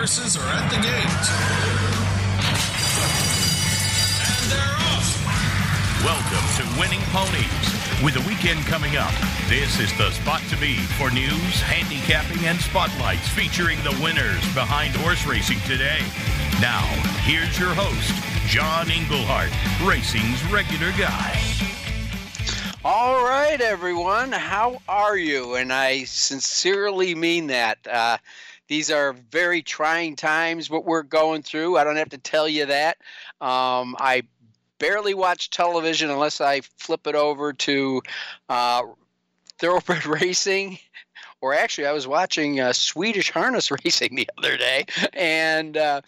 horses are at the gate. And they're off. Welcome to Winning Ponies. With the weekend coming up, this is the spot to be for news, handicapping, and spotlights featuring the winners behind horse racing today. Now, here's your host, John Englehart, racing's regular guy. All right, everyone. How are you? And I sincerely mean that. Uh, these are very trying times, what we're going through. I don't have to tell you that. Um, I barely watch television unless I flip it over to uh, thoroughbred racing or actually I was watching uh, Swedish harness racing the other day, and uh,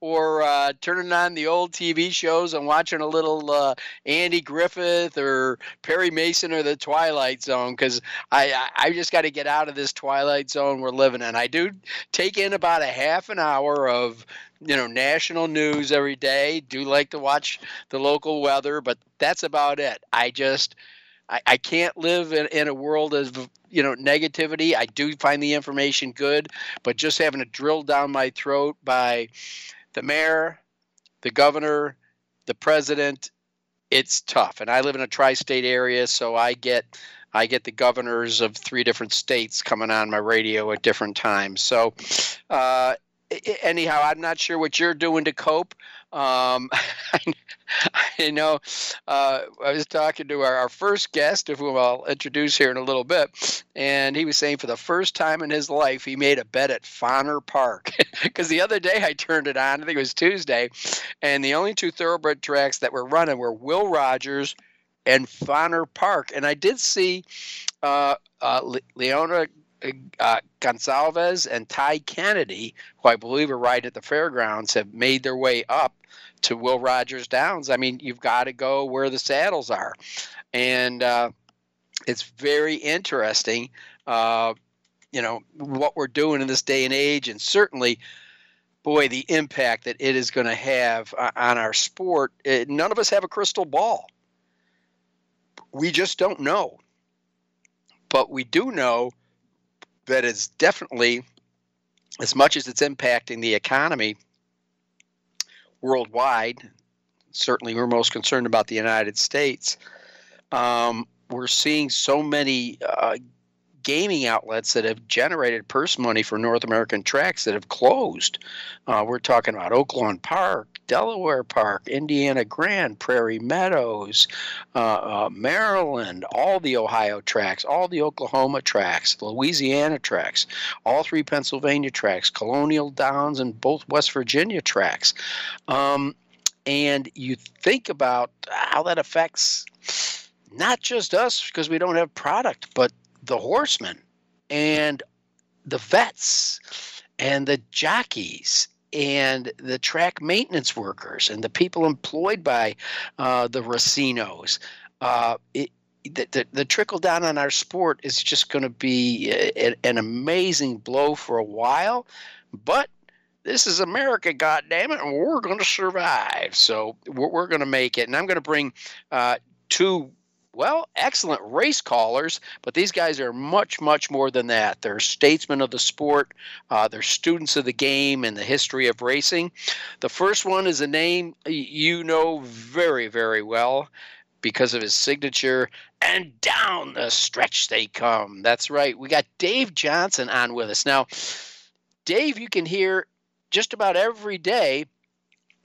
or uh, turning on the old TV shows and watching a little uh, Andy Griffith or Perry Mason or the Twilight Zone because I I just got to get out of this Twilight Zone we're living in. I do take in about a half an hour of you know national news every day. Do like to watch the local weather, but that's about it. I just I, I can't live in, in a world of you know negativity. I do find the information good, but just having it drilled down my throat by the mayor, the governor, the president, it's tough. And I live in a tri-state area, so I get I get the governors of three different states coming on my radio at different times. So, uh, anyhow, I'm not sure what you're doing to cope. Um, I know uh, I was talking to our, our first guest, whom I'll introduce here in a little bit, and he was saying for the first time in his life he made a bet at Fonner Park. Because the other day I turned it on, I think it was Tuesday, and the only two thoroughbred tracks that were running were Will Rogers and Fonner Park. And I did see uh, uh, Leona uh, Gonsalves and Ty Kennedy, who I believe are right at the fairgrounds, have made their way up to Will Rogers Downs. I mean, you've got to go where the saddles are, and uh, it's very interesting. Uh, you know what we're doing in this day and age, and certainly, boy, the impact that it is going to have uh, on our sport. It, none of us have a crystal ball. We just don't know, but we do know that it's definitely as much as it's impacting the economy worldwide. Certainly, we're most concerned about the United States. Um, we're seeing so many uh, gaming outlets that have generated purse money for North American tracks that have closed. Uh, we're talking about Oaklawn Park, Delaware Park, Indiana Grand, Prairie Meadows, uh, uh, Maryland, all the Ohio tracks, all the Oklahoma tracks, Louisiana tracks, all three Pennsylvania tracks, Colonial Downs, and both West Virginia tracks. Um, and you think about how that affects not just us because we don't have product, but the horsemen and the vets and the jockeys and the track maintenance workers and the people employed by uh, the racinos. Uh, it, the, the, the, trickle down on our sport is just going to be a, an amazing blow for a while, but this is America, goddammit, and we're going to survive. So we're, we're going to make it. And I'm going to bring uh, two well, excellent race callers, but these guys are much, much more than that. They're statesmen of the sport, uh, they're students of the game and the history of racing. The first one is a name you know very, very well because of his signature, and down the stretch they come. That's right. We got Dave Johnson on with us. Now, Dave, you can hear just about every day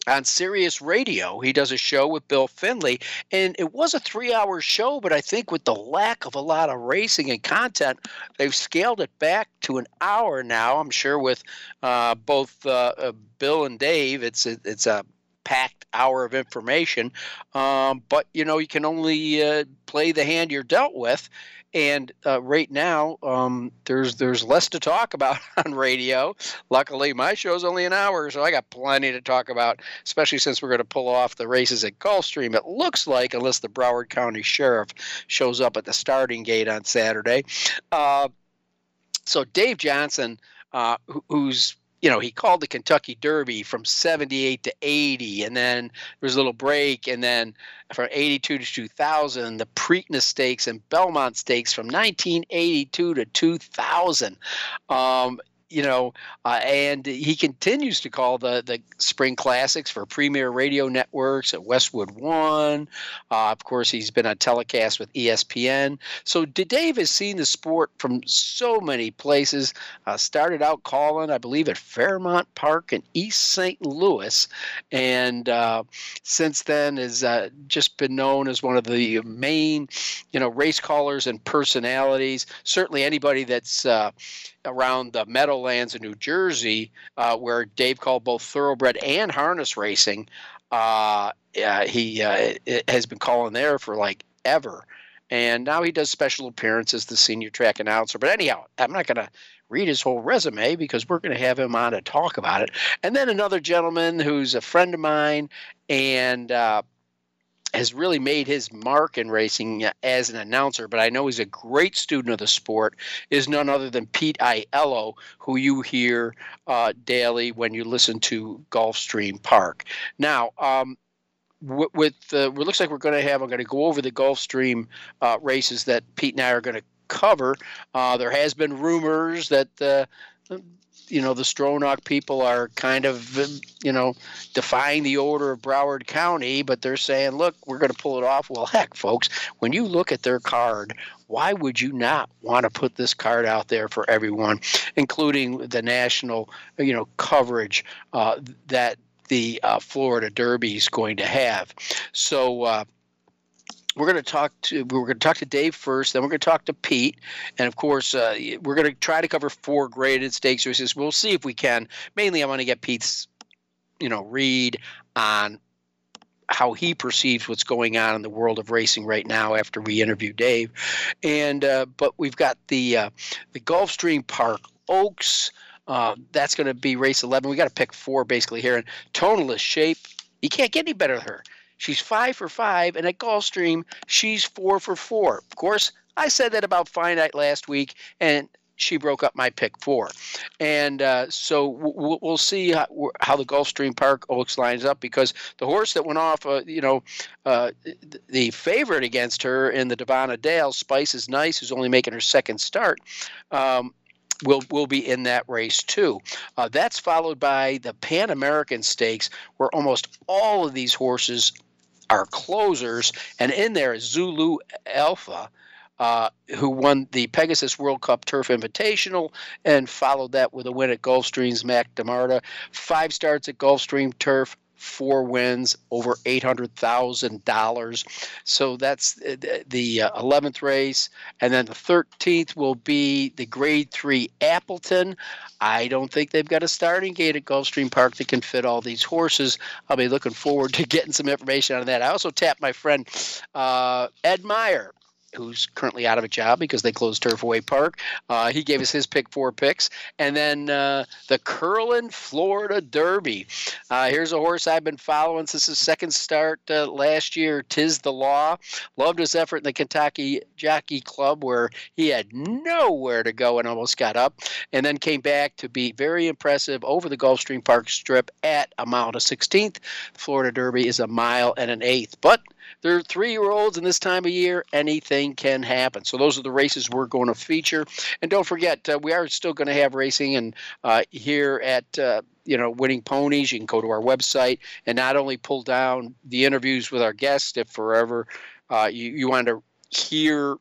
on Sirius Radio. He does a show with Bill Finley, and it was a three hour show, but I think with the lack of a lot of racing and content, they've scaled it back to an hour now. I'm sure with uh, both uh, uh, Bill and Dave, it's a, it's a packed hour of information. Um, but you know, you can only uh, play the hand you're dealt with. And uh, right now, um, there's there's less to talk about on radio. Luckily, my show's only an hour, so I got plenty to talk about. Especially since we're going to pull off the races at Gulfstream. It looks like, unless the Broward County Sheriff shows up at the starting gate on Saturday. Uh, so Dave Johnson, uh, who's you know, he called the Kentucky Derby from 78 to 80, and then there was a little break, and then from 82 to 2000, the Preakness Stakes and Belmont Stakes from 1982 to 2000. Um, you know, uh, and he continues to call the the spring classics for premier radio networks at Westwood One. Uh, of course, he's been on telecast with ESPN. So Dave has seen the sport from so many places. Uh, started out calling, I believe, at Fairmount Park in East St. Louis, and uh, since then has uh, just been known as one of the main, you know, race callers and personalities. Certainly, anybody that's uh, around the Meadowlands in New Jersey, uh, where Dave called both thoroughbred and harness racing. Uh, he uh, has been calling there for like ever. And now he does special appearances, the senior track announcer. But anyhow, I'm not going to read his whole resume because we're going to have him on to talk about it. And then another gentleman who's a friend of mine and uh, has really made his mark in racing as an announcer, but I know he's a great student of the sport, is none other than Pete Aiello, who you hear uh, daily when you listen to Gulfstream Park. Now, um, with uh, it looks like we're going to have, I'm going to go over the Gulfstream uh, races that Pete and I are going to cover. Uh, there has been rumors that uh, you know the Stronach people are kind of you know defying the order of Broward County, but they're saying, look, we're going to pull it off. Well, heck, folks, when you look at their card, why would you not want to put this card out there for everyone, including the national you know coverage uh, that the uh, Florida Derby is going to have? So. Uh, we're going to talk to we're going to talk to Dave first, then we're going to talk to Pete, and of course uh, we're going to try to cover four graded stakes races. We'll see if we can. Mainly, I want to get Pete's you know read on how he perceives what's going on in the world of racing right now after we interview Dave, and uh, but we've got the uh, the Gulfstream Park Oaks. Uh, that's going to be race 11. We got to pick four basically here. And Tonalist's Shape, you can't get any better than her. She's five for five, and at Gulfstream, she's four for four. Of course, I said that about Finite last week, and she broke up my pick four. And uh, so we'll, we'll see how, how, the Gulfstream Park Oaks lines up because the horse that went off, uh, you know, uh, the favorite against her in the Davona Dale, Spice is Nice, who's only making her second start. Um, will will be in that race too. Uh, that's followed by the Pan American Stakes, where almost all of these horses our closers, and in there is Zulu Alpha. Uh, who won the Pegasus World Cup Turf Invitational and followed that with a win at Gulfstream's Mac Diarmida. Five starts at Gulfstream Turf, four wins, over $800,000. So that's the uh, 11th race. And then the 13th will be the Grade 3 Appleton. I don't think they've got a starting gate at Gulfstream Park that can fit all these horses. I'll be looking forward to getting some information on that. I also tapped my friend uh, Ed Meyer who's currently out of a job because they closed Turfway Park. Uh, he gave us his pick four picks. And then uh, the Curlin Florida Derby. Uh, here's a horse I've been following since his second start uh, last year, Tiz the Law. Loved his effort in the Kentucky Jockey Club where he had nowhere to go and almost got up. And then came back to be very impressive over the Gulfstream Park Strip at a mile to 16th. The Florida Derby is a mile and an eighth. But they're three year olds, and this time of year, anything can happen. So, those are the races we're going to feature. And don't forget, uh, we are still going to have racing and uh, here at. Uh, you know, winning ponies. You can go to our website and not only pull down the interviews with our guests, if forever uh, you, you want to hear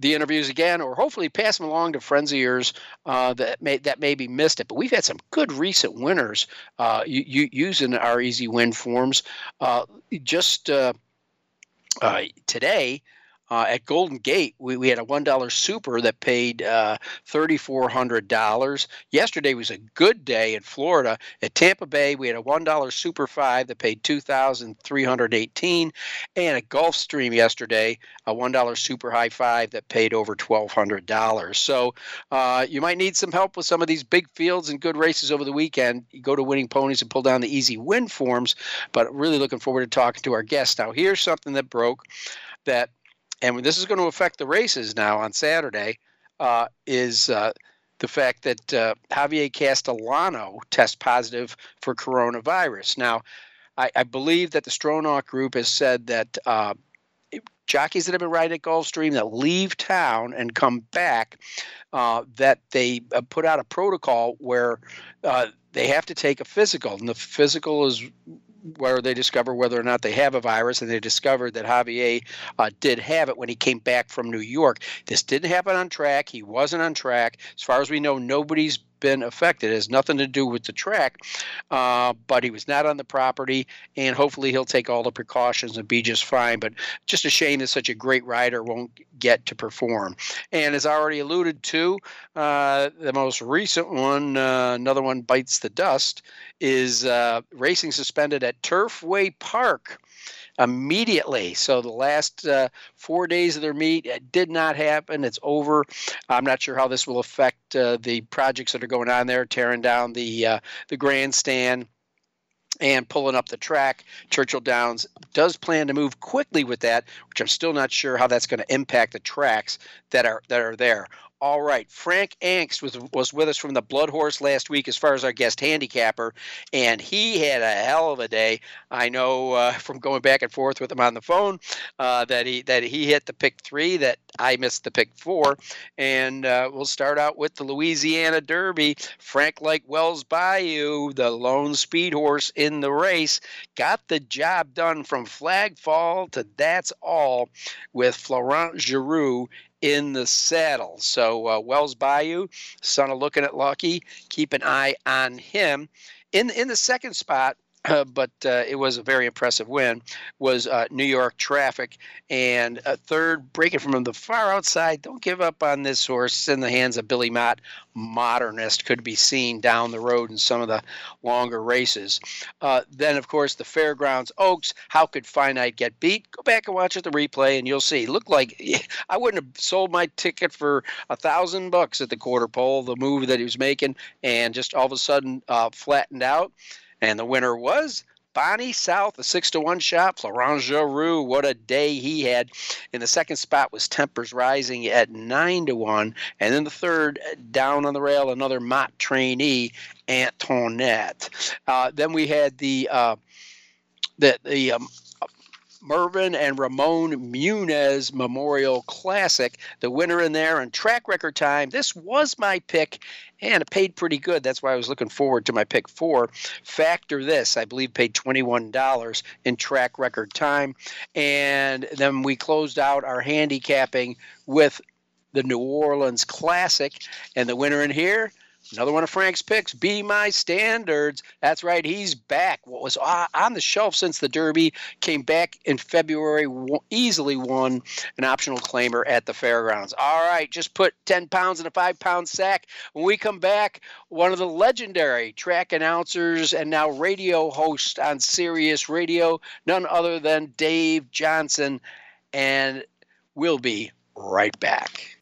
the interviews again, or hopefully pass them along to friends of yours uh, that may that maybe missed it. But we've had some good recent winners uh, using our easy win forms. Uh, just uh, uh, today, uh, at Golden Gate, we, we had a $1 super that paid uh, $3,400. Yesterday was a good day in Florida. At Tampa Bay, we had a $1 super five that paid 2,318. And at Gulfstream yesterday, a $1 super high five that paid over $1,200. So uh, you might need some help with some of these big fields and good races over the weekend. You go to Winning Ponies and pull down the easy win forms. But really looking forward to talking to our guests. Now, here's something that broke that and this is going to affect the races now on Saturday, uh, is uh, the fact that uh, Javier Castellano test positive for coronavirus. Now, I, I, believe that the Stronach Group has said that uh, jockeys that have been riding at Gulfstream that leave town and come back, uh, that they uh, put out a protocol where they have to take a physical, and the physical is where they discover whether or not they have a virus, and they discovered that Javier uh, did have it when he came back from New York. This didn't happen on track. He wasn't on track. As far as we know, nobody's been affected. It has nothing to do with the track, uh, but he was not on the property, and hopefully he'll take all the precautions and be just fine. But just a shame that such a great rider won't get to perform. And as I already alluded to, uh, the most recent one, uh, another one bites the dust, is uh, racing suspended at Turfway Park immediately. So the last uh, four days of their meet it did not happen. It's over. I'm not sure how this will affect uh, the projects that are going on there, tearing down the uh, the grandstand and pulling up the track. Churchill Downs does plan to move quickly with that, which I'm still not sure how that's going to impact the tracks that are that are there. All right, Frank Angst was was with us from the Blood Horse last week as far as our guest handicapper, and he had a hell of a day. I know uh, from going back and forth with him on the phone uh, that he that he hit the pick three, that I missed the pick four, and uh, we'll start out with the Louisiana Derby. Frank like Wells Bayou, the lone speed horse in the race, got the job done from flag fall to that's all with Florent Geroux in the saddle. So uh, Wells Bayou, son of Lookin At Lucky, keep an eye on him. In in the second spot, uh, but uh, it was a very impressive win, was uh, New York Traffic. And a third, breaking from the far outside, don't give up on this horse in the hands of Billy Mott. Modernist could be seen down the road in some of the longer races. Uh, then, of course, the Fairgrounds Oaks. How could Finite get beat? Go back and watch it the replay, and you'll see. Looked like I wouldn't have sold my ticket for a thousand bucks at the quarter pole. The move that he was making, and just all of a sudden uh, flattened out. And the winner was Bonnie South, a six to one shot. Florent Geroux, what a day he had. In the second spot was Tempers Rising at nine to one, and then the third down on the rail, another Mott trainee, Antoinette. Uh, then we had the uh, the the um, Mervyn and Ramon Muniz Memorial Classic. The winner in there and track record time. This was my pick, and it paid pretty good. That's why I was looking forward to my pick four. Factor this, I believe, paid $21 in track record time. And then we closed out our handicapping with the New Orleans Classic. And the winner in here, Another one of Frank's picks, By My Standards. That's right, he's back. What was on the shelf since the Derby came back in February, easily won an optional claimer at the fairgrounds. All right, just put 10 pounds in a five pound sack. When we come back, one of the legendary track announcers and now radio host on Sirius Radio, none other than Dave Johnson. And we'll be right back.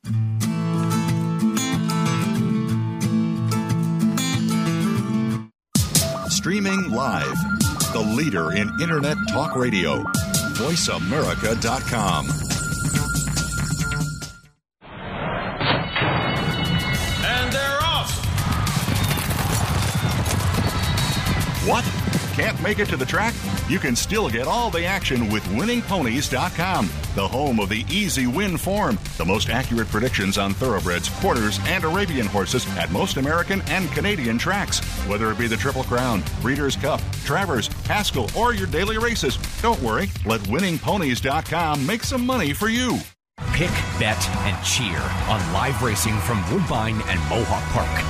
Streaming live. The leader in Internet talk radio. VoiceAmerica.com. And they're off. What? Can't make it to the track? You can still get all the action with winningponies.com, the home of the easy win form, the most accurate predictions on thoroughbreds, quarters, and Arabian horses at most American and Canadian tracks. Whether it be the Triple Crown, Breeders' Cup, Travers, Haskell, or your daily races, don't worry, let winningponies.com make some money for you. Pick, bet, and cheer on live racing from Woodbine and Mohawk Park.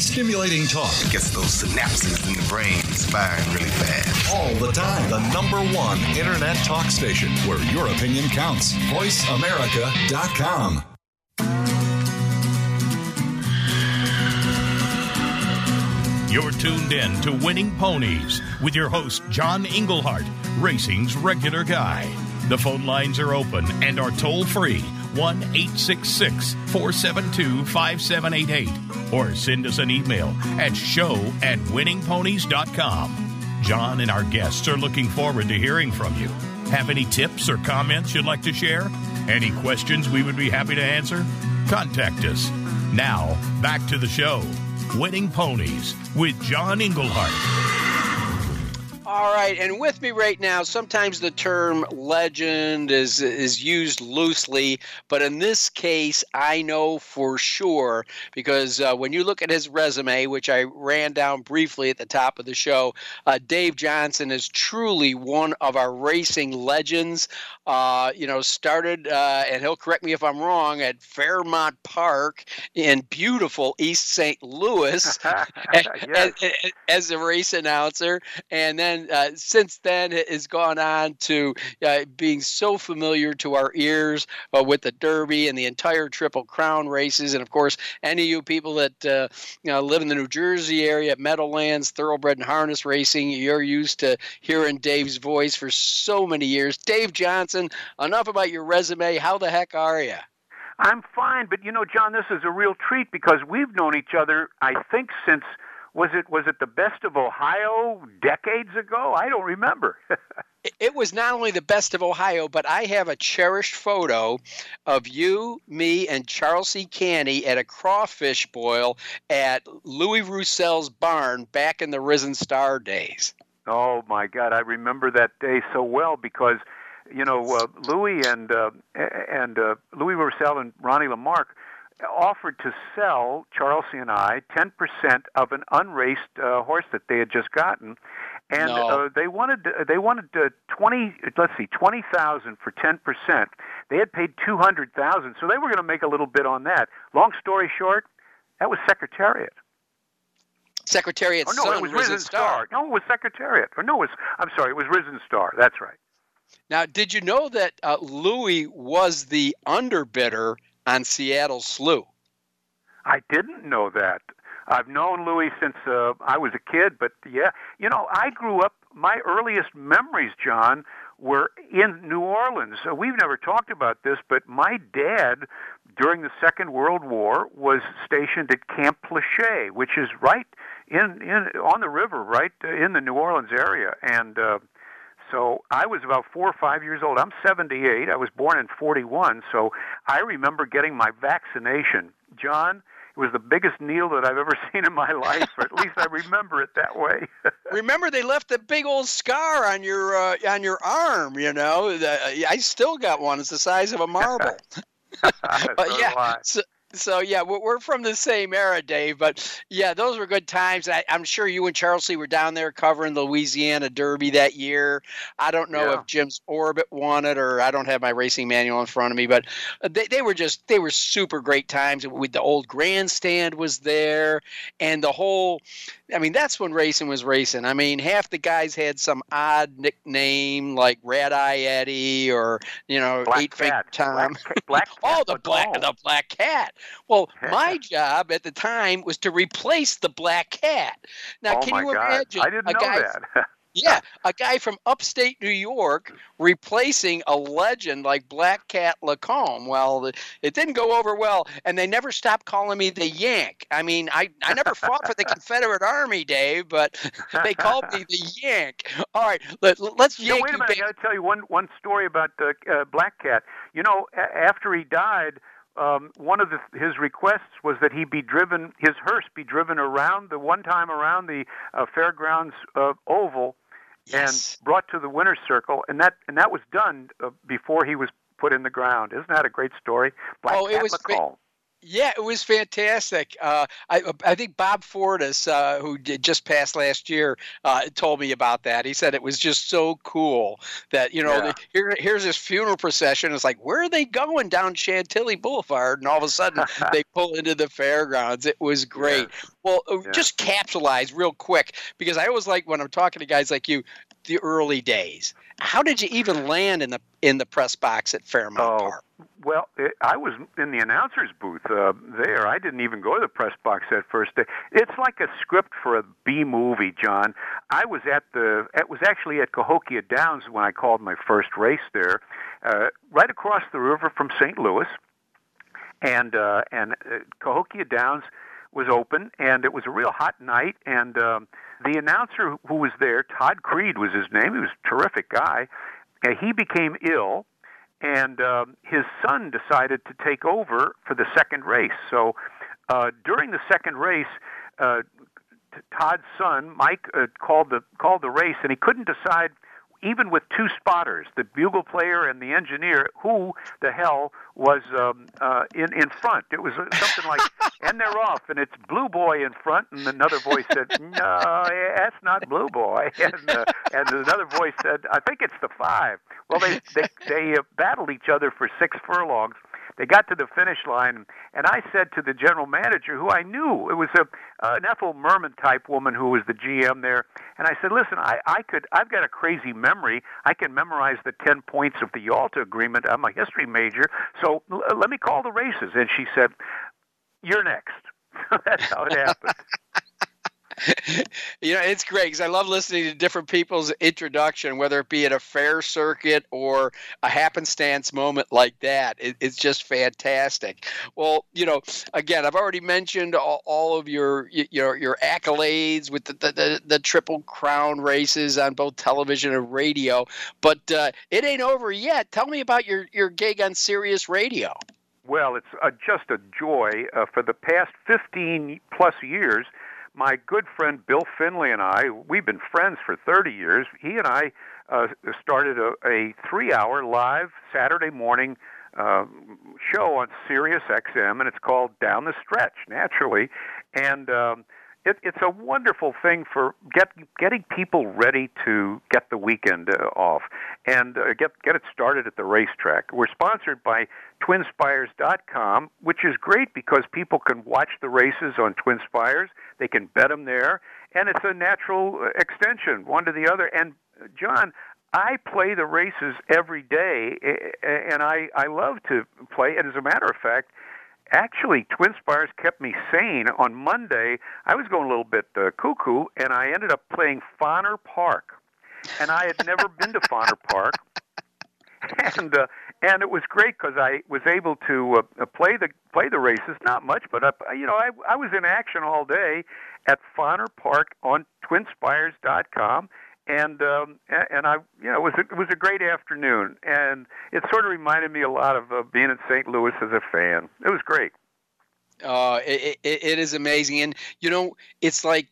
Stimulating talk it gets those synapses in the brain firing really fast. all the time. The number one internet talk station where your opinion counts. VoiceAmerica.com. You're tuned in to Winning Ponies with your host, John Englehart, racing's regular guy. The phone lines are open and are toll free 1 866 472 5788 or send us an email at show at winningponies.com. John and our guests are looking forward to hearing from you. Have any tips or comments you'd like to share? Any questions we would be happy to answer? Contact us. Now, back to the show Winning Ponies with John Englehart. All right, and with me right now, sometimes the term legend is is used loosely, but in this case, I know for sure because uh, when you look at his resume, which I ran down briefly at the top of the show, uh, Dave Johnson is truly one of our racing legends. Uh, you know, started, uh, and he'll correct me if I'm wrong, at Fairmount Park in beautiful East St. Louis yes. as, as a race announcer, and then uh, since then has gone on to uh, being so familiar to our ears uh, with the Derby and the entire Triple Crown races. And of course, any of you people that uh, you know, live in the New Jersey area at Meadowlands, thoroughbred and harness racing, you're used to hearing Dave's voice for so many years. Dave Johnson, enough about your resume. How the heck are you? I'm fine, but you know, John, this is a real treat because we've known each other, I think, since – was it was it the best of Ohio decades ago? I don't remember. it was not only the best of Ohio, but I have a cherished photo of you, me, and Charlsie Cantey at a crawfish boil at Louis Roussel's barn back in the Risen Star days. Oh my God, I remember that day so well because you know uh, Louis and uh, and uh, Louis Roussel and Ronnie Lamarque offered to sell Charlsie and I 10% of an unraced uh, horse that they had just gotten, and no. uh, they wanted they wanted uh, 20 let's see 20,000 for 10%. They had paid 200,000, so they were going to make a little bit on that. Long story short, that was Secretariat. Secretariat. Oh no, it was Risen, Risen Star. Star. No, it was Secretariat. Or no, it was I'm sorry, it was Risen Star. That's right. Now, did you know that uh, Louis was the underbidder on Seattle Slew. I didn't know that. I've known Louis since uh, I was a kid, but yeah, you know, I grew up. My earliest memories, John, were in New Orleans. So we've never talked about this, but my dad, during the Second World War, was stationed at Camp Plauche, which is right in in on the river, right in the New Orleans area, and. uh so I was about four or five years old. I'm 78. I was born in 41. So I remember getting my vaccination. John, it was the biggest needle that I've ever seen in my life, or at least I remember it that way. remember, they left a big old scar on your uh, on your arm. You know, I still got one. It's the size of a marble. but yeah, so, so yeah, we're from the same era, Dave. But yeah, those were good times. I, am sure you and Charlsie were down there covering the Louisiana Derby that year. I don't know yeah. if Jim's Orbit won it, or I don't have my racing manual in front of me. But they, they were just they were super great times. With the old grandstand was there, and the whole. I mean, that's when racing was racing. I mean, half the guys had some odd nickname like Red Eye Eddie or you know Black Eight Finger Tom. Black, black oh, the black the Black Cat. Well, my job at the time was to replace the black cat. Now, oh can you God. imagine I didn't a know guy? That. yeah, a guy from upstate New York replacing a legend like Black Cat Lacombe. Well, it didn't go over well, and they never stopped calling me the Yank. I mean, I, I never fought for the Confederate Army, Dave, but they called me the Yank. All right, let, us yank no, wait a minute. I got to tell you one one story about uh, uh, Black Cat. You know, a- after he died um, one of the, his requests was that he be driven, his hearse be driven around the one time around the uh, fairgrounds uh, oval, yes. and brought to the winner's circle, and that and that was done uh, before he was put in the ground. Isn't that a great story? Black oh, it was. Fa- yeah, it was fantastic. Uh, I, I think Bob Fortus, uh, who did, just passed last year, uh, told me about that. He said it was just so cool that you know yeah. here here's this funeral procession. It's like where are they going down Gentilly Boulevard, and all of a sudden they pull into the fairgrounds. It was great. Yes. Well, uh, yeah. just capsulize real quick because I always like when I'm talking to guys like you, the early days. How did you even land in the in the press box at Fairmount oh, Park? Well, it, I was in the announcer's booth uh, there. I didn't even go to the press box that first day. It's like a script for a B movie, John. I was at the it was actually at Cahokia Downs when I called my first race there, uh, right across the river from St. Louis. and uh, and uh, Cahokia Downs was open, and it was a real hot night. And um, the announcer who was there, Todd Creed was his name. He was a terrific guy. And he became ill, and um, his son decided to take over for the second race. So uh, during the second race, uh, Todd's son, Mike, uh, called the called the race, and he couldn't decide even with two spotters, the bugle player and the engineer, who the hell was um, uh, in in front? It was something like, and they're off, and it's Blue Boy in front, and another voice said, "No, that's not Blue Boy," and uh, and another voice said, "I think it's the five. Well, they they they uh, battled each other for six furlongs, they got to the finish line, and I said to the general manager, who I knew, it was a uh, an Ethel Merman type woman who was the GM there, and I said, "Listen, I I could I've got a crazy memory. I can memorize the ten points of the Yalta Agreement. I'm a history major, so l- let me call the races." And she said, "You're next." That's how it happened. you know, it's great because I love listening to different people's introduction, whether it be at a fair circuit or a happenstance moment like that. It, it's just fantastic. Well, you know, again, I've already mentioned all, all of your your your accolades with the, the, the, the, triple crown races on both television and radio, but uh, it ain't over yet. Tell me about your your gig on Sirius Radio. Well, it's uh, just a joy. Uh, for the past 15 plus years, my good friend Bill Finley and I, we've been friends for 30 years. He and I uh, started a, a three-hour live Saturday morning uh, show on Sirius XM, and it's called Down the Stretch. Naturally, and um, it, it's a wonderful thing for get, getting people ready to get the weekend uh, off and uh, get get it started at the racetrack. We're sponsored by TwinSpires.com, which is great because people can watch the races on TwinSpires. They can bet them there, and it's a natural uh, extension one to the other. And uh, John, I play the races every day, and I I love to play. And as a matter of fact actually Twin Spires kept me sane. On Monday, I was going a little bit uh, cuckoo, and I ended up playing Fonner Park, and I had never been to Fonner Park, and uh, and it was great because I was able to uh, play the play the races. Not much, but uh, you know, I I was in action all day at Fonner Park on TwinSpires.com and um, and I, you know, it was a, it was a great afternoon, and it sort of reminded me a lot of uh, being in St. Louis as a fan. It was great. Uh, it, it, it is amazing, and you know, it's like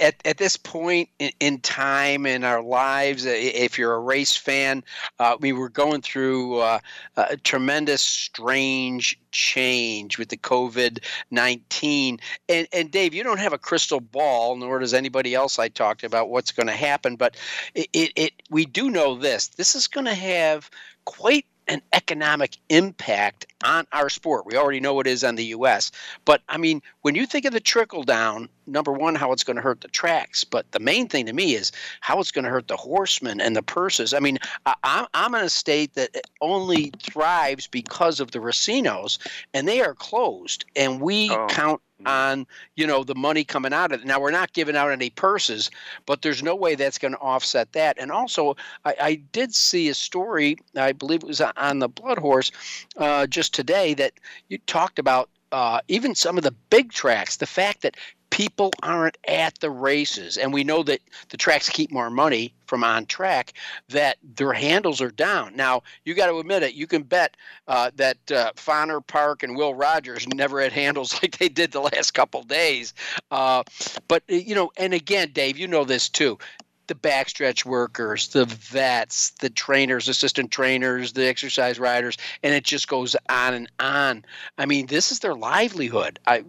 at, at this point in, in, time in our lives, if you're a race fan, uh, we were going through uh, a tremendous, strange change with the COVID 19. And, and Dave, you don't have a crystal ball, nor does anybody else I talked about what's going to happen, but it, it, it we do know this this is going to have quite an economic impact on our sport. We already know it is on the U.S. But I mean, when you think of the trickle down, number one, how it's going to hurt the tracks, but the main thing to me is how it's going to hurt the horsemen and the purses. I mean, I, am in a state that only thrives because of the racinos, and they are closed, and we oh. count on you know the money coming out of it. Now we're not giving out any purses, but there's no way that's going to offset that. And also, I, I, did see a story, I believe it was on the Blood Horse, uh, just today that you talked about uh, even some of the big tracks, the fact that people aren't at the races, and we know that the tracks keep more money from on track, that their handles are down. Now, you got to admit it. You can bet uh, that uh, Fonner Park and Will Rogers never had handles like they did the last couple days. Uh, but, you know, and again, Dave, you know this too the backstretch workers, the vets, the trainers, assistant trainers, the exercise riders, and it just goes on and on. I mean, this is their livelihood. I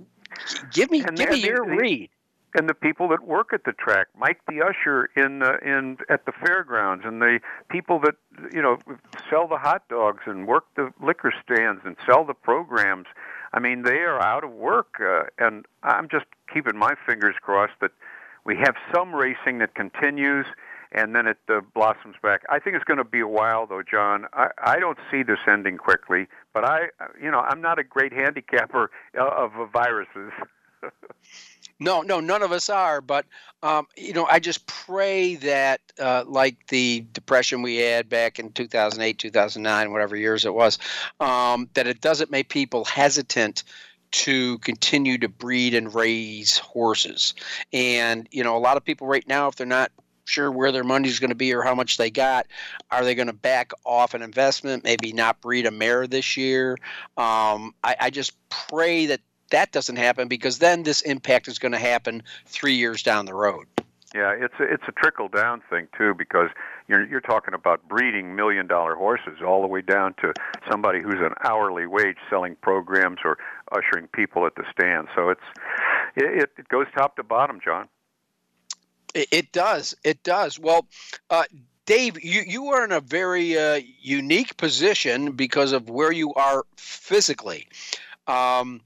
give me and give me your the, read. And the people that work at the track, Mike the usher in uh, in at the fairgrounds, and the people that you know sell the hot dogs and work the liquor stands and sell the programs. I mean, they are out of work, uh, and I'm just keeping my fingers crossed that we have some racing that continues, and then it uh, blossoms back. I think it's going to be a while, though, John. I, I don't see this ending quickly, but I, you know, I'm not a great handicapper uh, of viruses. No, no, none of us are. But um, you know, I just pray that, uh, like the depression we had back in 2008, 2009, whatever years it was, um, that it doesn't make people hesitant to continue to breed and raise horses. And you know, a lot of people right now, if they're not sure where their money is going to be or how much they got. Are they going to back off an investment? Maybe not breed a mare this year. Um, I, I just pray that that doesn't happen because then this impact is going to happen three years down the road. Yeah, it's a, it's a trickle down thing too because you're you're talking about breeding million dollar horses all the way down to somebody who's an hourly wage selling programs or ushering people at the stand. So it's it, it goes top to bottom, John. It, it does. It does. Well, uh, Dave, you, you are in a very uh, unique position because of where you are physically. Um,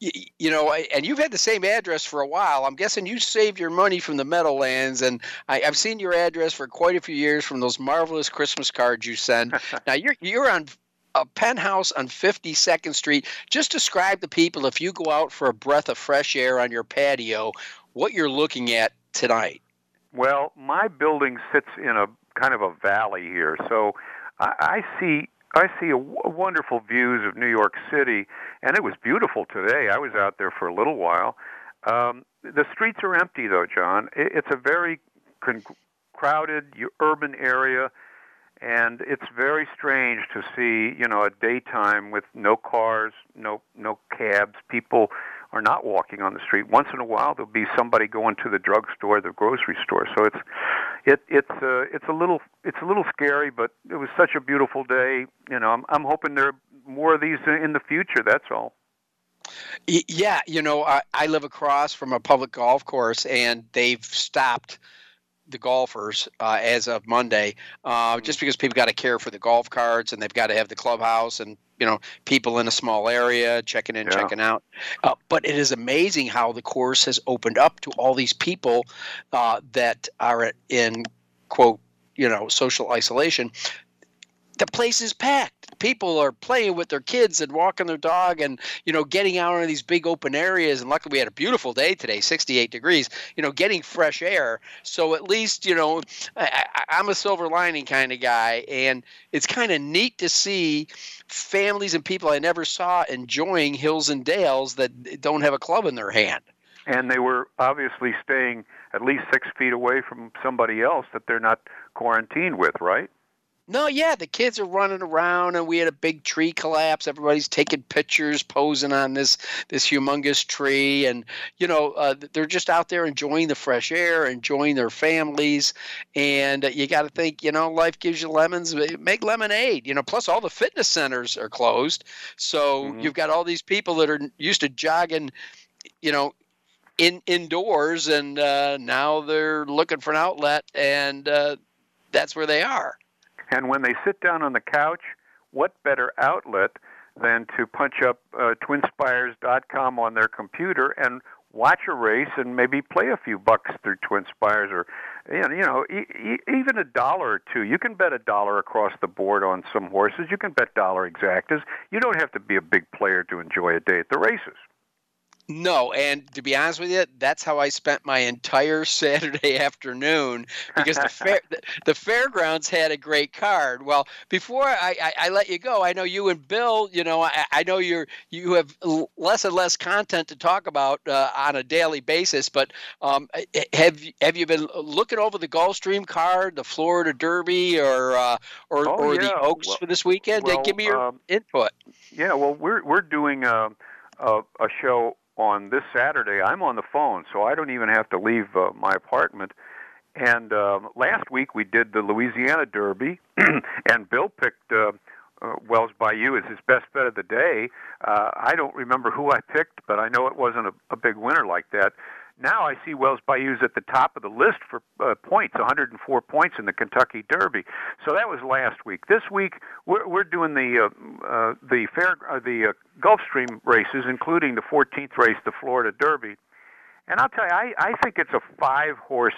you, you, know, and you've had the same address for a while. I'm guessing you saved your money from the Meadowlands, and I, have seen your address for quite a few years from those marvelous Christmas cards you send. now you're you're on a penthouse on 52nd Street. Just describe to people if you go out for a breath of fresh air on your patio, what you're looking at tonight. Well, my building sits in a kind of a valley here, so I, I see I see a w- wonderful views of New York City, and it was beautiful today. I was out there for a little while. Um, the streets are empty, though, John. It, it's a very con- crowded urban area, and it's very strange to see, you know, a daytime with no cars, no no cabs, people are not walking on the street. Once in a while, there'll be somebody going to the drugstore, the grocery store. So it's it it's uh, it's a little it's a little scary, but it was such a beautiful day. You know, I'm I'm hoping there are more of these in the future. That's all. Yeah, you know, I, I live across from a public golf course, and they've stopped the golfers uh, as of Monday, uh, just because people got to care for the golf carts and they've got to have the clubhouse and you know people in a small area checking in, yeah. checking out. Uh, but it is amazing how the course has opened up to all these people uh, that are in quote you know social isolation the place is packed. People are playing with their kids and walking their dog and, you know, getting out in these big open areas. And luckily we had a beautiful day today, 68 degrees, you know, getting fresh air. So at least, you know, I, am a silver lining kind of guy. And it's kind of neat to see families and people I never saw enjoying hills and dales that don't have a club in their hand. And they were obviously staying at least six feet away from somebody else that they're not quarantined with, right? No, yeah, the kids are running around, and we had a big tree collapse. Everybody's taking pictures, posing on this this humongous tree, and you know uh, they're just out there enjoying the fresh air, enjoying their families. And uh, you got to think, you know, life gives you lemons. Make lemonade. You know, plus all the fitness centers are closed, so mm-hmm. you've got all these people that are used to jogging, you know, in indoors, and uh, now they're looking for an outlet, and uh, that's where they are. And when they sit down on the couch, what better outlet than to punch up uh, twinspires.com on their computer and watch a race and maybe play a few bucks through TwinSpires or you know e- e- even a dollar or two. You can bet a dollar across the board on some horses. You can bet dollar exactas. You don't have to be a big player to enjoy a day at the races. No, and to be honest with you, that's how I spent my entire Saturday afternoon because the fair the, the, fairgrounds had a great card. Well, before I, I, I, let you go, I know you and Bill, you know, I, I know you're you have less and less content to talk about uh, on a daily basis. But um, have have you been looking over the Gulfstream card, the Florida Derby, or uh, or, oh, or yeah. the Oaks well, for this weekend? Well, Give me your um, input. Yeah, well, we're we're doing. Uh, a, a show on this Saturday. I'm on the phone, so I don't even have to leave uh, my apartment. And uh, last week we did the Louisiana Derby, and Bill picked uh, uh, Wells Bayou as his best bet of the day. Uh, I don't remember who I picked, but I know it wasn't a, a big winner like that. Now I see Wells Bayou's at the top of the list for uh, points, 104 points in the Kentucky Derby. So that was last week. This week we're, we're doing the uh, uh, the fair uh, the uh, Gulfstream races, including the 14th race, the Florida Derby. And I'll tell you, I, I think it's a five horse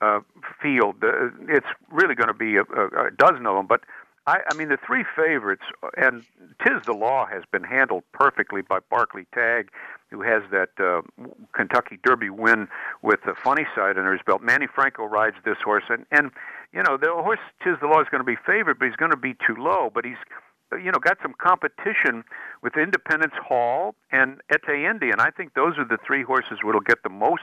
uh, field. Uh, it's really going to be a, a, a dozen of them, but I, I mean, the three favorites, and Tiz the Law has been handled perfectly by Barclay Tagg, who has that uh, Kentucky Derby win with the funny side under his belt. Manny Franco rides this horse, and and you know the horse Tiz the Law is going to be favored, but he's going to be too low. But he's you know got some competition with Independence Hall and Ete and I think those are the three horses that'll get the most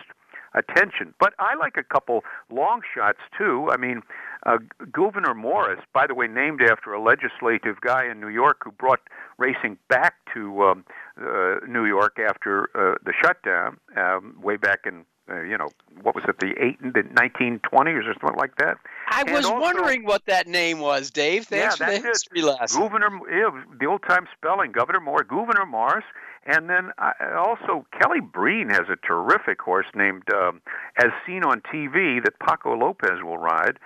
attention. But I like a couple long shots too. I mean, uh, Gouverneur Morris, by the way, named after a legislative guy in New York who brought racing back to um, uh, New York after uh, the shutdown, um, way back in uh, you know, what was it, the eight, the 1920s or something like that. I was also, wondering what that name was, Dave. Thanks yeah, for the history lesson. Gouverneur, yeah, the old time spelling, Governor Morris, Gouverneur Morris, and then uh, also Kelly Breen has a terrific horse named um, As Seen on TV that Paco Lopez will ride.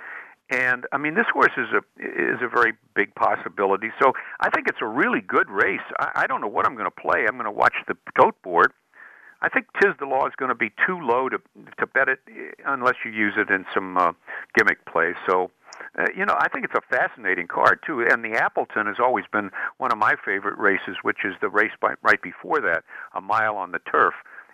And I mean, this horse is a is a very big possibility. So I think it's a really good race. I, I don't know what I'm going to play. I'm going to watch the tote board. I think Tiz the Law is going to be too low to to bet it unless you use it in some uh, gimmick plays. So uh, you know, I think it's a fascinating card too. And the Appleton has always been one of my favorite races, which is the race by, right before that, a mile on the turf.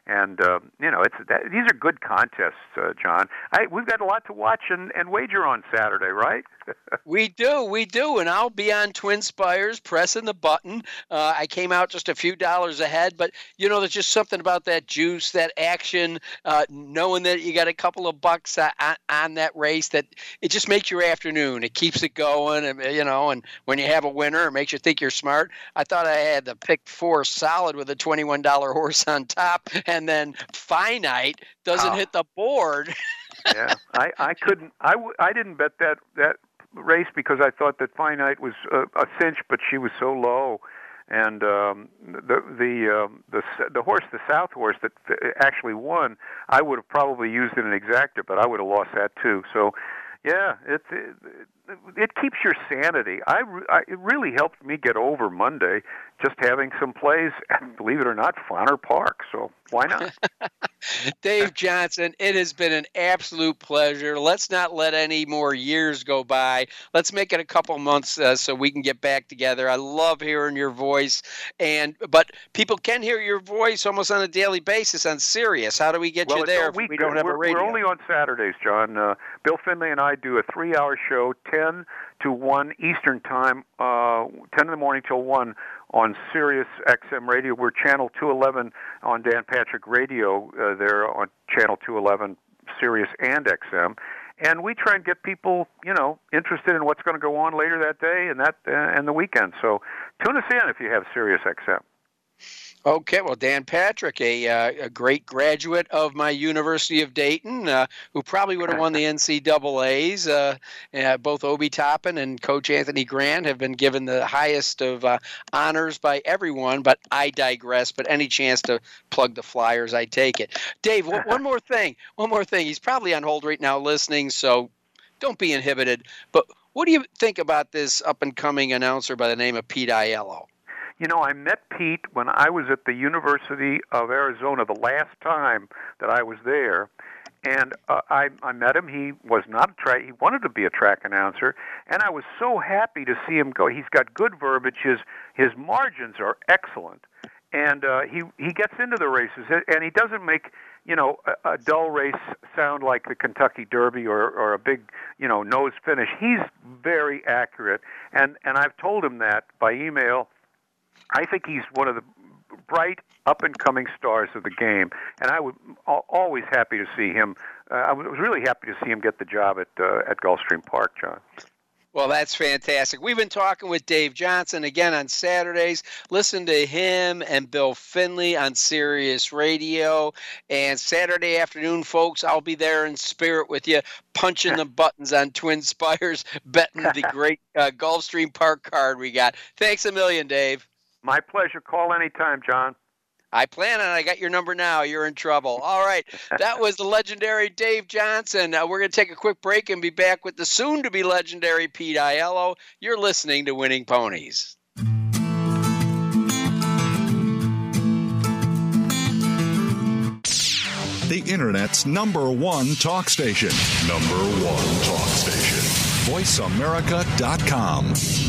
And uh, you know, it's that, these are good contests, uh, John. I, we've got a lot to watch and, and wager on Saturday, right? we do, we do, and I'll be on Twin Spires pressing the button. Uh, I came out just a few dollars ahead, but you know, there's just something about that juice, that action, uh, knowing that you got a couple of bucks on, on, that race that it just makes your afternoon. It keeps it going, and you know, and when you have a winner, it makes you think you're smart. I thought I had the pick four solid with a twenty-one dollar horse on top, and then finite doesn't oh. hit the board. yeah, I I couldn't I w- I didn't bet that that race because I thought that Finite was a, a cinch, but she was so low. And um, the the um, the the horse, the South horse that actually won, I would have probably used it in an exacta, but I would have lost that too. So, yeah, it it, it keeps your sanity. I, I it really helped me get over Monday just having some plays, and believe it or not, Fonner Park. So why not? Dave Johnson, it has been an absolute pleasure. Let's not let any more years go by. Let's make it a couple months uh, so we can get back together. I love hearing your voice, and but people can hear your voice almost on a daily basis on Sirius. How do we get well, you there? we don't have we're, a radio. We're only on Saturdays, John. Uh, Bill Finley and I do a three-hour show, ten to one Eastern time, uh, ten in the morning till one on Sirius XM radio. We're channel 211 on Dan Patrick Radio. Uh, there on channel 211, Sirius and XM. And we try and get people, you know, interested in what's going to go on later that day and that uh, and the weekend. So tune us in if you have Sirius XM. Okay, well, Dan Patrick, a, uh, a great graduate of my University of Dayton, uh, who probably would have won the NCAA's. Uh, uh, both Obi Toppin and Coach Anthony Grant have been given the highest of uh, honors by everyone, but I digress. But any chance to plug the Flyers, I take it. Dave, one more thing. One more thing. He's probably on hold right now listening, so don't be inhibited. But what do you think about this up and coming announcer by the name of Pete Aiello? You know, I met Pete when I was at the University of Arizona the last time that I was there, and uh, I I met him. He was not a track. He wanted to be a track announcer, and I was so happy to see him go. He's got good verbiage. His his margins are excellent, and uh, he he gets into the races, and he doesn't make you know a, a dull race sound like the Kentucky Derby or or a big you know nose finish. He's very accurate, and and I've told him that by email I think he's one of the bright up and coming stars of the game, and I was always happy to see him. Uh, I was really happy to see him get the job at uh, at Gulfstream Park, John. Well, that's fantastic. We've been talking with Dave Johnson again on Saturdays. Listen to him and Bill Finley on Sirius Radio. And Saturday afternoon, folks, I'll be there in spirit with you, punching the buttons on Twin Spires, betting the great uh, Gulfstream Park card we got. Thanks a million, Dave. My pleasure. Call anytime, John. I plan on. I got your number now. You're in trouble. All right. That was the legendary Dave Johnson. Uh, we're going to take a quick break and be back with the soon to be legendary Pete Aiello. You're listening to Winning Ponies. The Internet's number one talk station. Number one talk station VoiceAmerica.com.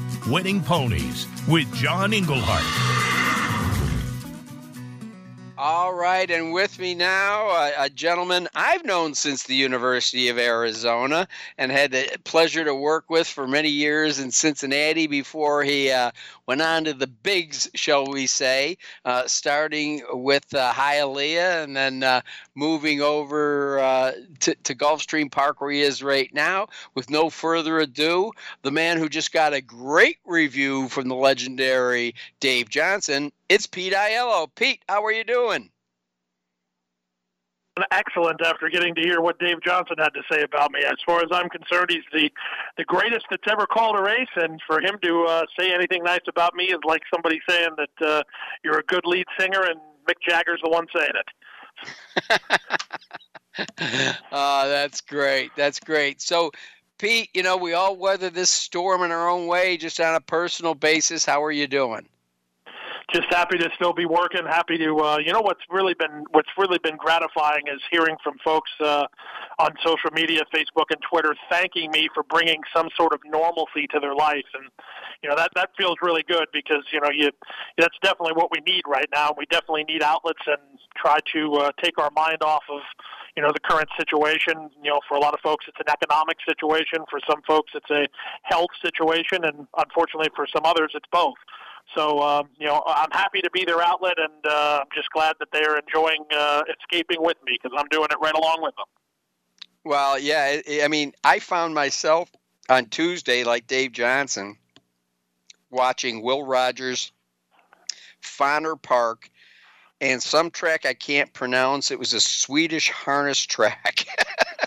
Winning Ponies with John Englehart. All right, and with me now, a, a, gentleman I've known since the University of Arizona and had the pleasure to work with for many years in Cincinnati before he uh, went on to the bigs, shall we say, uh, starting with uh, Hialeah and then uh, moving over uh, to, to Gulfstream Park where he is right now. With no further ado, the man who just got a great review from the legendary Dave Johnson, it's Pete Aiello. Pete, how are you doing? excellent after getting to hear what Dave Johnson had to say about me. As far as I'm concerned, he's the the greatest that's ever called a race, and for him to uh, say anything nice about me is like somebody saying that uh, you're a good lead singer and Mick Jagger's the one saying it. uh, that's great. That's great. So, Pete, you know, we all weather this storm in our own way, just on a personal basis. How are you doing? Just happy to still be working. Happy to, uh, you know, what's really been what's really been gratifying is hearing from folks uh, on social media, Facebook and Twitter, thanking me for bringing some sort of normalcy to their life, and you know that that feels really good because you know you that's definitely what we need right now. We definitely need outlets and try to uh, take our mind off of you know the current situation. You know, for a lot of folks, it's an economic situation. For some folks, it's a health situation, and unfortunately, for some others, it's both. So, um, you know, I'm happy to be their outlet, and uh, I'm just glad that they're enjoying uh, escaping with me because I'm doing it right along with them. Well, yeah, I mean, I found myself on Tuesday, like Dave Johnson, watching Will Rogers, Fonner Park, and some track I can't pronounce. It was a Swedish harness track.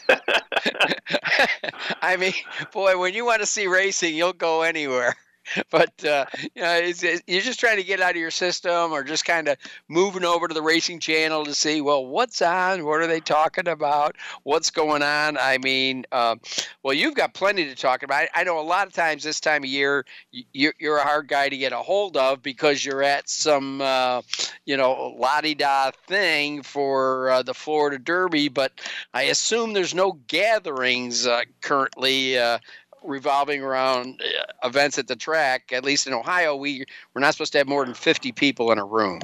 I mean, boy, when you want to see racing, you'll go anywhere. but uh, you know, it's, it's, you're just trying to get out of your system, or just kind of moving over to the racing channel to see, well, what's on? What are they talking about? What's going on? I mean, uh, well, you've got plenty to talk about. I, I, know a lot of times this time of year, you, are a hard guy to get a hold of because you're at some, uh, you know, la di da thing for uh, the Florida Derby. But I assume there's no gatherings uh, currently uh, revolving around uh, events at the track. At least in Ohio, we we're not supposed to have more than 50 people in a room.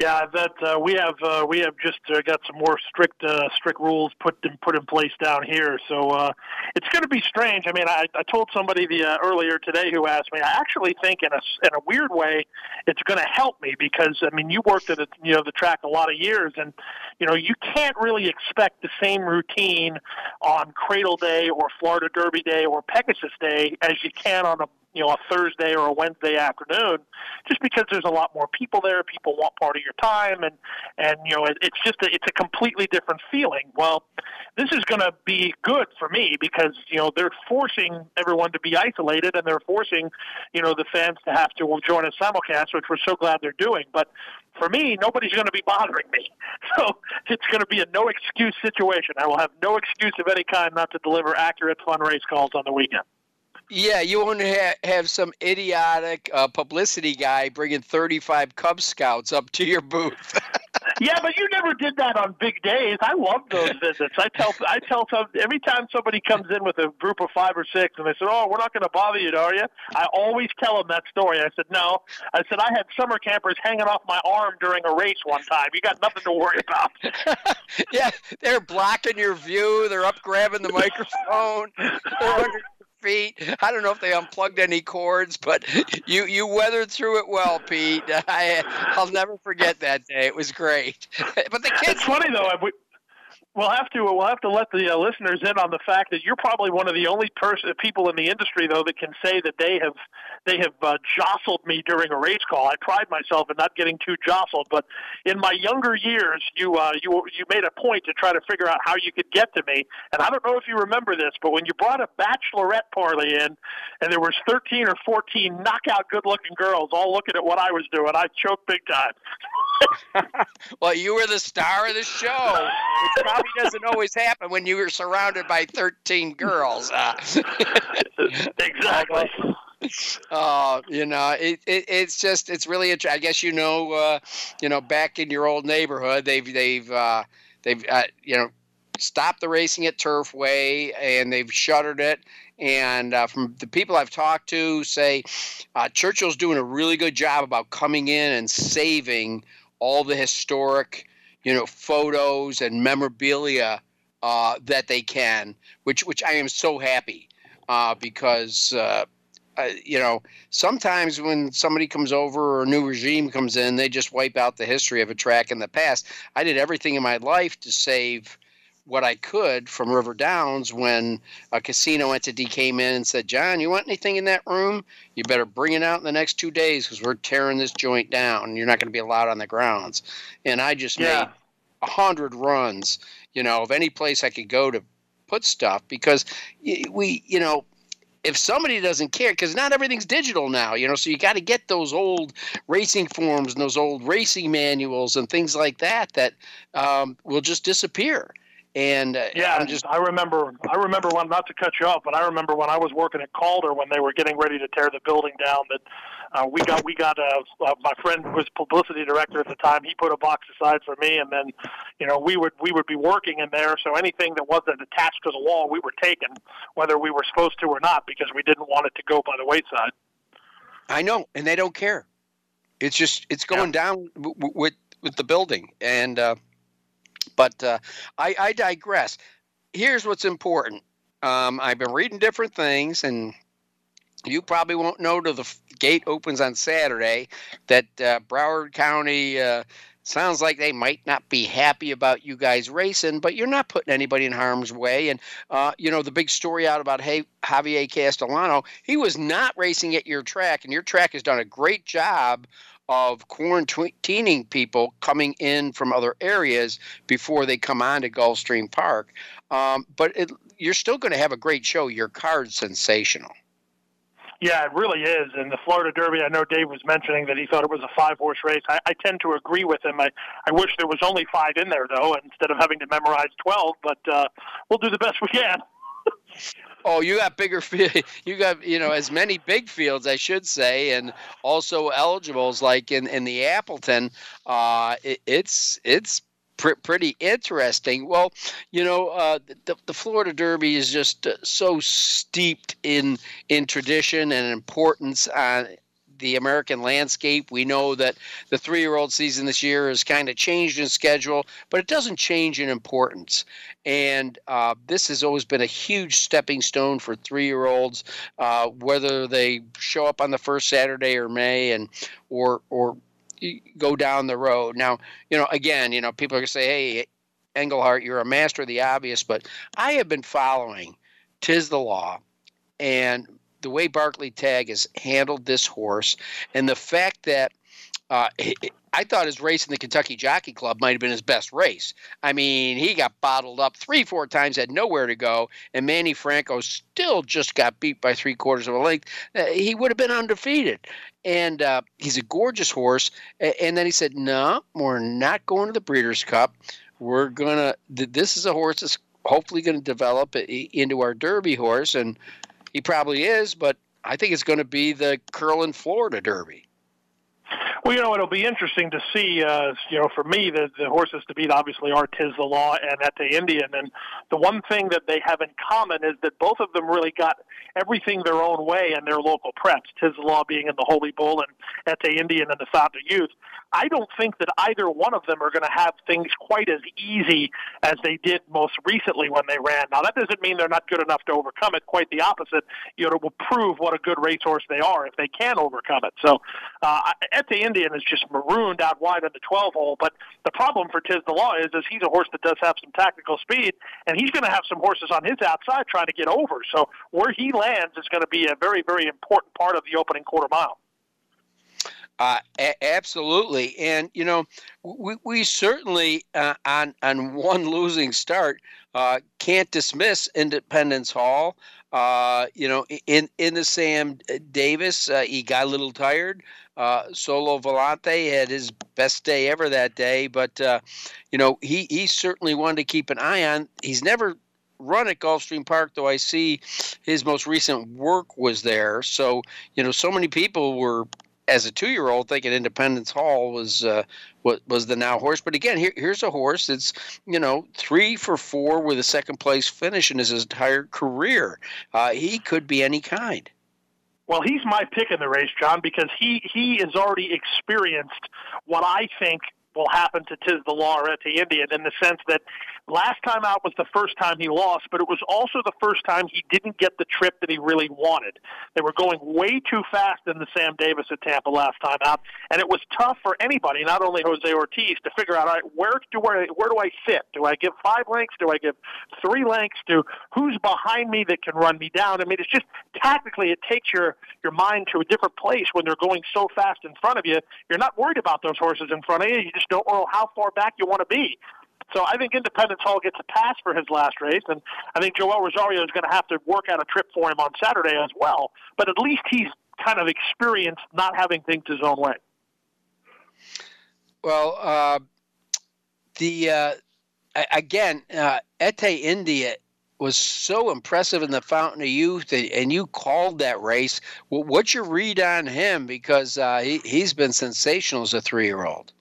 Yeah, that uh, we have uh, we have just uh, got some more strict uh, strict rules put in, put in place down here. So uh, it's going to be strange. I mean, I, I told somebody the uh, earlier today who asked me. I actually think in a in a weird way, it's going to help me because I mean, you worked at a, you know the track a lot of years, and you know you can't really expect the same routine on Cradle Day or Florida Derby Day or Pegasus Day as you can on a you know a Thursday or a Wednesday afternoon, just because there's a lot more people there. People want part of your time, and and you know it, it's just a, it's a completely different feeling. Well, this is going to be good for me because you know they're forcing everyone to be isolated, and they're forcing you know the fans to have to join a simulcast, which we're so glad they're doing. But for me, nobody's going to be bothering me, so it's going to be a no excuse situation. I will have no excuse of any kind not to deliver accurate fun race calls on the weekend. Yeah, you want to ha- have some idiotic uh, publicity guy bringing 35 Cub Scouts up to your booth. yeah, but you never did that on big days. I love those visits. I tell I tell some every time somebody comes in with a group of five or six, and they said, "Oh, we're not going to bother you, are you?" I always tell them that story. I said, "No." I said I had summer campers hanging off my arm during a race one time. You got nothing to worry about. yeah, they're blocking your view. They're up grabbing the microphone. 400 feet. I don't know if they unplugged any cords, but you you weathered through it well, Pete. I I'll never forget that day. It was great. But the kids. It's funny though. We, we'll have to we'll have to let the uh, listeners in on the fact that you're probably one of the only person people in the industry though that can say that they have they have uh, jostled me during a race call. I pride myself in not getting too jostled, but in my younger years, you uh, you you made a point to try to figure out how you could get to me. And I don't know if you remember this, but when you brought a bachelorette party in, and there was 13 or 14 knockout good-looking girls all looking at what I was doing, I choked big time. well, you were the star of the show. It probably doesn't always happen when you were surrounded by 13 girls. Uh. uh, you know, it, it, it's just it's really. I guess you know, uh, you know, back in your old neighborhood, they've they've uh, they've uh, you know stopped the racing at Turfway and they've shuttered it. And uh, from the people I've talked to, say uh, Churchill's doing a really good job about coming in and saving all the historic, you know, photos and memorabilia uh, that they can, which which I am so happy uh, because. Uh, you know, sometimes when somebody comes over or a new regime comes in, they just wipe out the history of a track in the past. I did everything in my life to save what I could from River Downs when a casino entity came in and said, John, you want anything in that room? You better bring it out in the next two days because we're tearing this joint down. You're not going to be allowed on the grounds. And I just yeah. made a hundred runs, you know, of any place I could go to put stuff because we, you know, if somebody doesn't care, because not everything's digital now, you know, so you got to get those old racing forms and those old racing manuals and things like that that um, will just disappear. And uh, yeah, I'm just I remember I remember when not to cut you off, but I remember when I was working at Calder when they were getting ready to tear the building down that uh, we got we got uh, uh, my friend who was publicity director at the time. He put a box aside for me, and then you know we would we would be working in there. So anything that wasn't attached to the wall, we were taking, whether we were supposed to or not, because we didn't want it to go by the wayside. I know, and they don't care. It's just it's going yeah. down w- with with the building, and uh, but uh, I, I digress. Here's what's important. Um, I've been reading different things, and you probably won't know till the gate opens on Saturday that uh, Broward County uh, sounds like they might not be happy about you guys racing, but you're not putting anybody in harm's way. And uh, you know the big story out about hey Javier Castellano, he was not racing at your track, and your track has done a great job of quarantining people coming in from other areas before they come on to Gulfstream Park. Um, but it, you're still going to have a great show. Your card's sensational. Yeah, it really is. And the Florida Derby, I know Dave was mentioning that he thought it was a five horse race. I, I tend to agree with him. I, I wish there was only five in there, though, instead of having to memorize 12, but uh, we'll do the best we can. Oh, you got bigger field. You got you know as many big fields, I should say, and also eligibles like in in the Appleton. Uh, it, it's it's pr- pretty interesting. Well, you know, uh, the the Florida Derby is just uh, so steeped in in tradition and importance. on the American landscape. We know that the three year old season this year has kind of changed in schedule, but it doesn't change in importance. And uh, this has always been a huge stepping stone for three year olds, uh, whether they show up on the first Saturday or May and or or go down the road. Now, you know, again, you know, people are going to say, hey, Engelhart, you're a master of the obvious, but I have been following Tiz the Law and the way Barclay Tagg has handled this horse and the fact that uh, I thought his race in the Kentucky Jockey Club might have been his best race. I mean, he got bottled up three, four times, had nowhere to go, and Manny Franco still just got beat by three quarters of a length. Uh, he would have been undefeated. And uh, he's a gorgeous horse. And then he said, No, we're not going to the Breeders' Cup. We're going to, this is a horse that's hopefully going to develop into our Derby horse. And he probably is, but I think it's going to be the Curlin Florida Derby. Well, you know, it'll be interesting to see. Uh, you know, for me, the the horses to beat obviously are Tiz the Law and Ete Indien, and the one thing that they have in common is that both of them really got everything their own way in their local preps. Tiz the Law being in the Holy Bull and Ete Indien in the Fountain Youth. I don't think that either one of them are going to have things quite as easy as they did most recently when they ran. Now, that doesn't mean they're not good enough to overcome it. Quite the opposite. You know, it will prove what a good racehorse they are if they can overcome it. So, uh, Ete Indien is just marooned out wide in the 12 hole. But the problem for Tiz the Law is, is he's a horse that does have some tactical speed, and he's going to have some horses on his outside trying to get over. So, where he lands is going to be a very, very important part of the opening quarter mile. Uh, a- absolutely, and you know, we, we certainly uh, on on one losing start uh, can't dismiss Independence Hall. Uh, you know, in in the Sam Davis, uh, he got a little tired. Sole Volante had his best day ever that day, but you know, he he certainly wanted to keep an eye on. He's never run at Gulfstream Park, though I see his most recent work was there. So, you know, so many people were as a two-year-old thinking Independence Hall was uh, was, was the now horse. But again, here, here's a horse that's you know three for four with a second place finish in his entire career. Uh, he could be any kind. Well, he's my pick in the race, John, because he he has already experienced what I think will happen to Tiz the Law or Ete Indien in the sense that last time out was the first time he lost, but it was also the first time he didn't get the trip that he really wanted. They were going way too fast in the Sam Davis at Tampa last time out, and it was tough for anybody, not only Jose Ortiz, to figure out all right, where do I where do I sit? Do I give five lengths? Do I give three lengths? Do who's behind me that can run me down? I mean, it's just tactically it takes your your mind to a different place when they're going so fast in front of you. You're not worried about those horses in front of you. You just don't know how far back you want to be. So I think Independence Hall gets a pass for his last race, and I think Joel Rosario is going to have to work out a trip for him on Saturday as well. But at least he's kind of experienced not having things his own way. Well, uh, the uh, again, uh, Ete Indien was so impressive in the Fountain of Youth, and you called that race. What's your read on him? Because uh, he, he's been sensational as a three-year-old.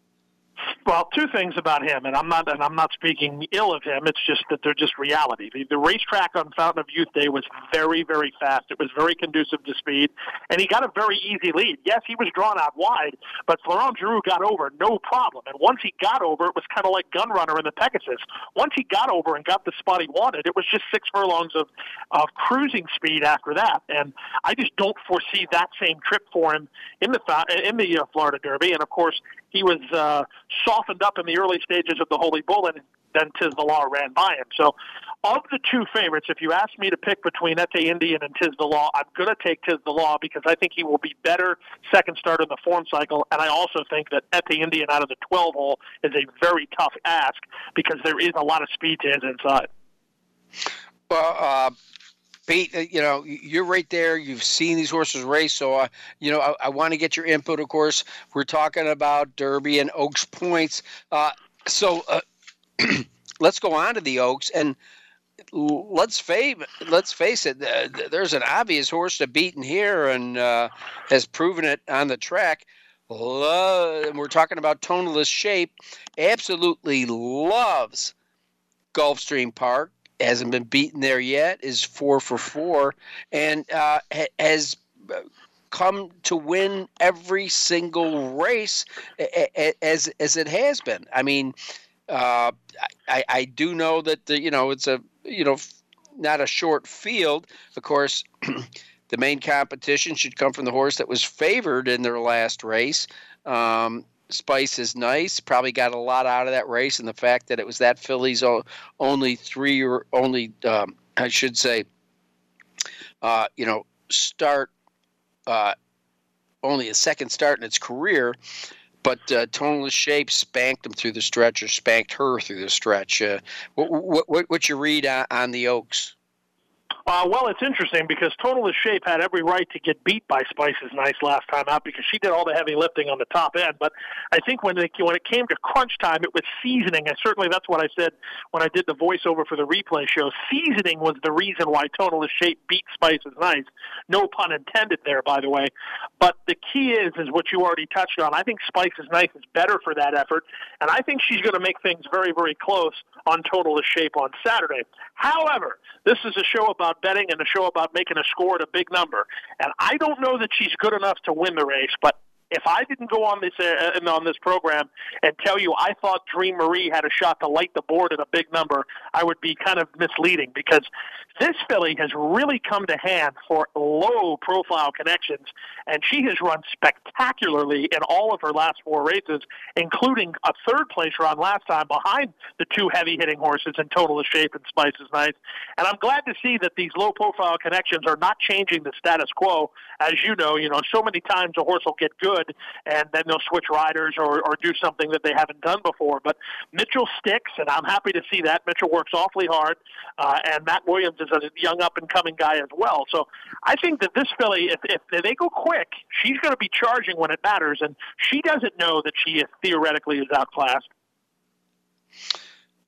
Well, two things about him, and I'm not and I'm not speaking ill of him. It's just that they're just reality. The, the racetrack on Fountain of Youth Day was very, very fast. It was very conducive to speed, and he got a very easy lead. Yes, he was drawn out wide, but Florent Geroux got over no problem. And once he got over, it was kind of like Gun Runner in the Pegasus. Once he got over and got the spot he wanted, it was just six furlongs of of cruising speed after that. And I just don't foresee that same trip for him in the in the uh, Florida Derby. And of course, he was uh, softened up in the early stages of the Holy Bull, and then Tiz the Law ran by him. So, of the two favorites, if you ask me to pick between Ete Indien and Tiz the Law, I'm going to take Tiz the Law because I think he will be better second start in the form cycle, and I also think that Ete Indien out of the 12 hole is a very tough ask because there is a lot of speed to his inside. Well, uh, Pete, uh, you know, you're right there. You've seen these horses race, so uh, you know I, I want to get your input. Of course, we're talking about Derby and Oaks points. Uh, so uh, let's go on to the Oaks and let's face let's face it. There's an obvious horse to beat in here, and uh, has proven it on the track. we're talking about Tonalist's Shape. Absolutely loves Gulfstream Park hasn't been beaten there yet, is four for four, and uh, has come to win every single race as as it has been. I mean, uh, I, I do know that the, you know it's a you know not a short field. Of course, the main competition should come from the horse that was favored in their last race. Um, Spice is nice. Probably got a lot out of that race, and the fact that it was that filly's only three or only, um, I should say, uh, you know, start uh, only a second start in its career. But uh, Tonalist's Shape spanked him through the stretch, or spanked her through the stretch. Uh, what, what, what you read on, on the Oaks? Uh, well, it's interesting because Tonalist's Shape had every right to get beat by Spice Is Nice last time out because she did all the heavy lifting on the top end. But I think when it, when it came to crunch time, it was seasoning, and certainly that's what I said when I did the voiceover for the replay show. Seasoning was the reason why Tonalist's Shape beat Spice Is Nice. No pun intended there, by the way. But the key is, is what you already touched on. I think Spice Is Nice is better for that effort, and I think she's going to make things very, very close on Tonalist's Shape on Saturday. However, this is a show about betting and a show about making a score at a big number. And I don't know that she's good enough to win the race, but if I didn't go on this uh, on this program and tell you I thought Dream Marie had a shot to light the board at a big number, I would be kind of misleading because this filly has really come to hand for low profile connections, and she has run spectacularly in all of her last four races, including a third place run last time behind the two heavy hitting horses in Tonalist's Shape and Spice Is Nice. And I'm glad to see that these low profile connections are not changing the status quo. As you know, you know, so many times a horse will get good and then they'll switch riders or, or do something that they haven't done before. But Mitchell sticks, and I'm happy to see that. Mitchell works awfully hard, uh, and Matt Williams is a young up and coming guy as well. So I think that this filly, if, if they go quick, she's going to be charging when it matters, and she doesn't know that she is theoretically is outclassed.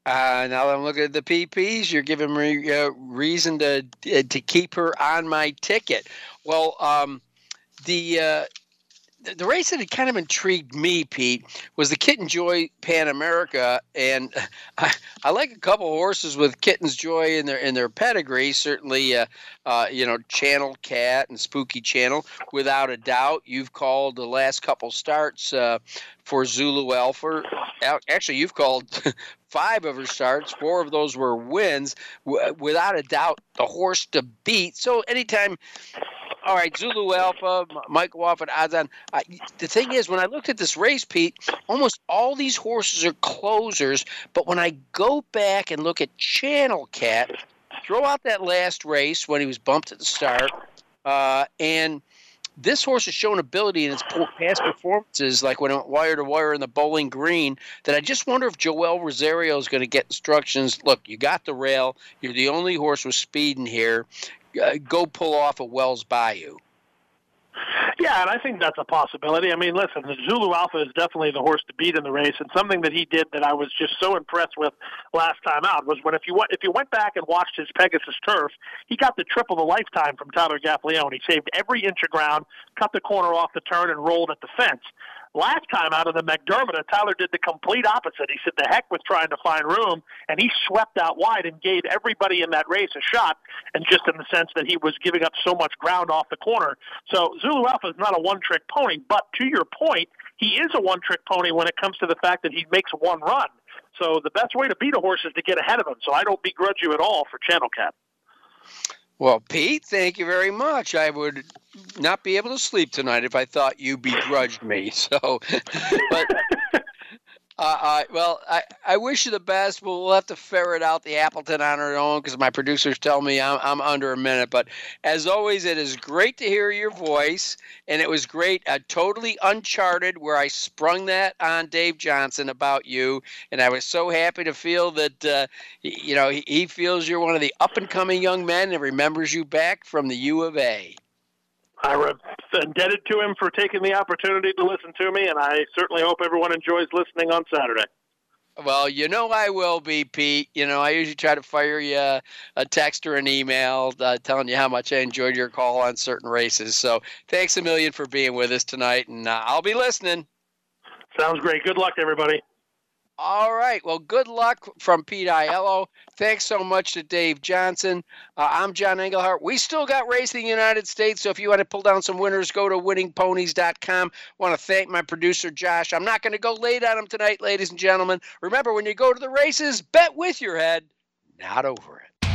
Uh, now that I'm looking at the PPs, you're giving me uh, reason to uh, to keep her on my ticket. Well, um, the uh, the race that had kind of intrigued me, Pete, was the Kitten Joy Pan America, and I, I like a couple horses with Kitten's Joy in their in their pedigree. Certainly, uh, uh, you know, Channel Cat and Spooky Channel, without a doubt. You've called the last couple starts uh, for Zulu Alpha. Actually, you've called five of her starts. Four of those were wins. Without a doubt, the horse to beat. So anytime all right, Zulu Alpha, Mike Wofford, on. Uh, the thing is, when I looked at this race, Pete, almost all these horses are closers. But when I go back and look at Channel Cat, throw out that last race when he was bumped at the start, uh, and this horse has shown ability in its past performances, like when it went wire to wire in the Bowling Green, that I just wonder if Joel Rosario is going to get instructions. Look, you got the rail. You're the only horse with speed in here uh, go pull off a Wells Bayou. Yeah, and I think that's a possibility. I mean, listen, the Zulu Alpha is definitely the horse to beat in the race, and something that he did that I was just so impressed with last time out was when if you if you went back and watched his Pegasus Turf, he got the trip of a lifetime from Tyler Gaffalione. He saved every inch of ground, cut the corner off the turn, and rolled at the fence. Last time out of the Mac Diarmida, Tyler did the complete opposite. He said the heck with trying to find room, and he swept out wide and gave everybody in that race a shot, and just in the sense that he was giving up so much ground off the corner. So Zulu Alpha is not a one-trick pony, but to your point, he is a one-trick pony when it comes to the fact that he makes one run. So the best way to beat a horse is to get ahead of him. So I don't begrudge you at all for Channel Cat. Well, Pete, thank you very much. I would not be able to sleep tonight if I thought you begrudged me. So, but uh, uh, well, I, I wish you the best. We'll, we'll have to ferret out the Appleton on our own because my producers tell me I'm, I'm under a minute. But as always, it is great to hear your voice. And it was great, uh, totally uncharted, where I sprung that on Dave Johnson about you. And I was so happy to feel that, uh, you know, he, he feels you're one of the up and coming young men and remembers you back from the U of A. I'm indebted to him for taking the opportunity to listen to me, and I certainly hope everyone enjoys listening on Saturday. Well, you know I will be, Pete. You know, I usually try to fire you a, a text or an email uh, telling you how much I enjoyed your call on certain races. So thanks a million for being with us tonight, and uh, I'll be listening. Sounds great. Good luck, everybody. All right. Well, good luck from Pete Aiello. Thanks so much to Dave Johnson. Uh, I'm John Englehart. We still got racing in the United States, so if you want to pull down some winners, go to winningponies.com. want to thank my producer, Josh. I'm not going to go late on him tonight, ladies and gentlemen. Remember, when you go to the races, bet with your head, not over it.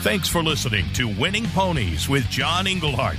Thanks for listening to Winning Ponies with John Englehart.